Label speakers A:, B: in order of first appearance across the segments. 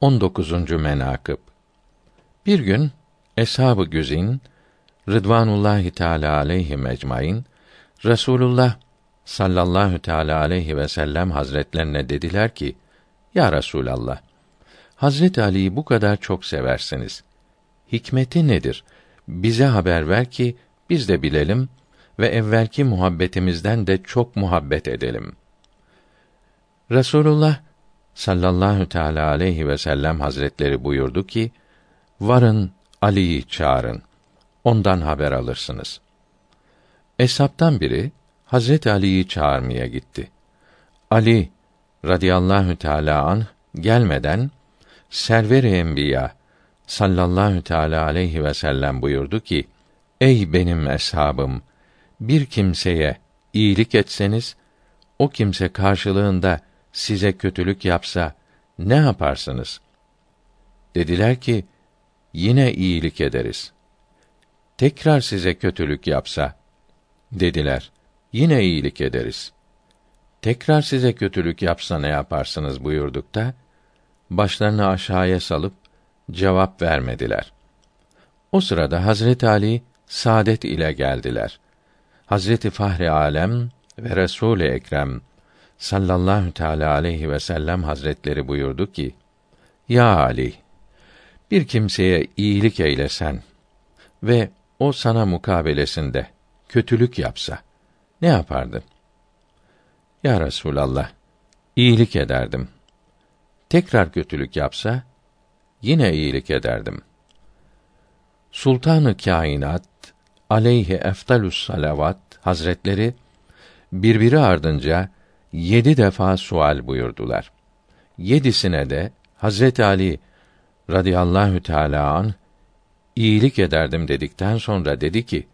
A: 19. menakıb Bir gün eshab-ı güzin Rıdvanullahi Teala aleyhi ecmaîn Resulullah sallallahu teala aleyhi ve sellem hazretlerine dediler ki: Ya Resulallah, Hazret Ali'yi bu kadar çok seversiniz. Hikmeti nedir? Bize haber ver ki biz de bilelim ve evvelki muhabbetimizden de çok muhabbet edelim. Resulullah sallallahu teala aleyhi ve sellem hazretleri buyurdu ki: Varın Ali'yi çağırın. Ondan haber alırsınız. Eshabtan biri Hazret Ali'yi çağırmaya gitti. Ali radıyallahu teala an gelmeden Server-i Enbiya sallallahu teala aleyhi ve sellem buyurdu ki: Ey benim eshabım, bir kimseye iyilik etseniz o kimse karşılığında size kötülük yapsa ne yaparsınız? Dediler ki, yine iyilik ederiz. Tekrar size kötülük yapsa, dediler, yine iyilik ederiz. Tekrar size kötülük yapsa ne yaparsınız buyurduk da, başlarını aşağıya salıp cevap vermediler. O sırada Hazret Ali saadet ile geldiler. Hazreti Fahri Alem ve Resul-i Ekrem sallallahu teala aleyhi ve sellem hazretleri buyurdu ki: Ya Ali, bir kimseye iyilik eylesen ve o sana mukabelesinde kötülük yapsa ne yapardın? Ya Resulallah, iyilik ederdim. Tekrar kötülük yapsa yine iyilik ederdim. Sultanı kainat aleyhi efdalus salavat hazretleri birbiri ardınca yedi defa sual buyurdular. Yedisine de Hazret Ali radıyallahu teala an iyilik ederdim dedikten sonra dedi ki: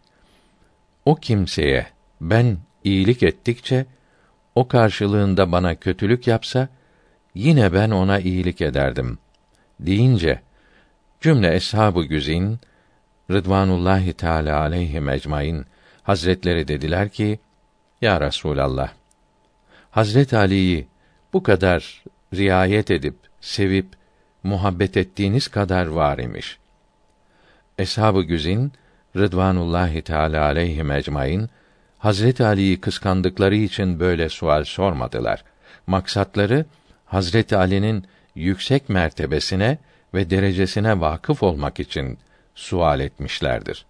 A: O kimseye ben iyilik ettikçe o karşılığında bana kötülük yapsa yine ben ona iyilik ederdim deyince cümle eshab-ı güzin Rıdvanullahi Teala aleyhi ecmaîn Hazretleri dediler ki: Ya Resulallah Hazret Ali'yi bu kadar riayet edip sevip muhabbet ettiğiniz kadar var imiş. Eshab-ı güzin Rıdvanullahi Teala aleyhi ecmaîn Hazret Ali'yi kıskandıkları için böyle sual sormadılar. Maksatları Hazret Ali'nin yüksek mertebesine ve derecesine vakıf olmak için sual etmişlerdir.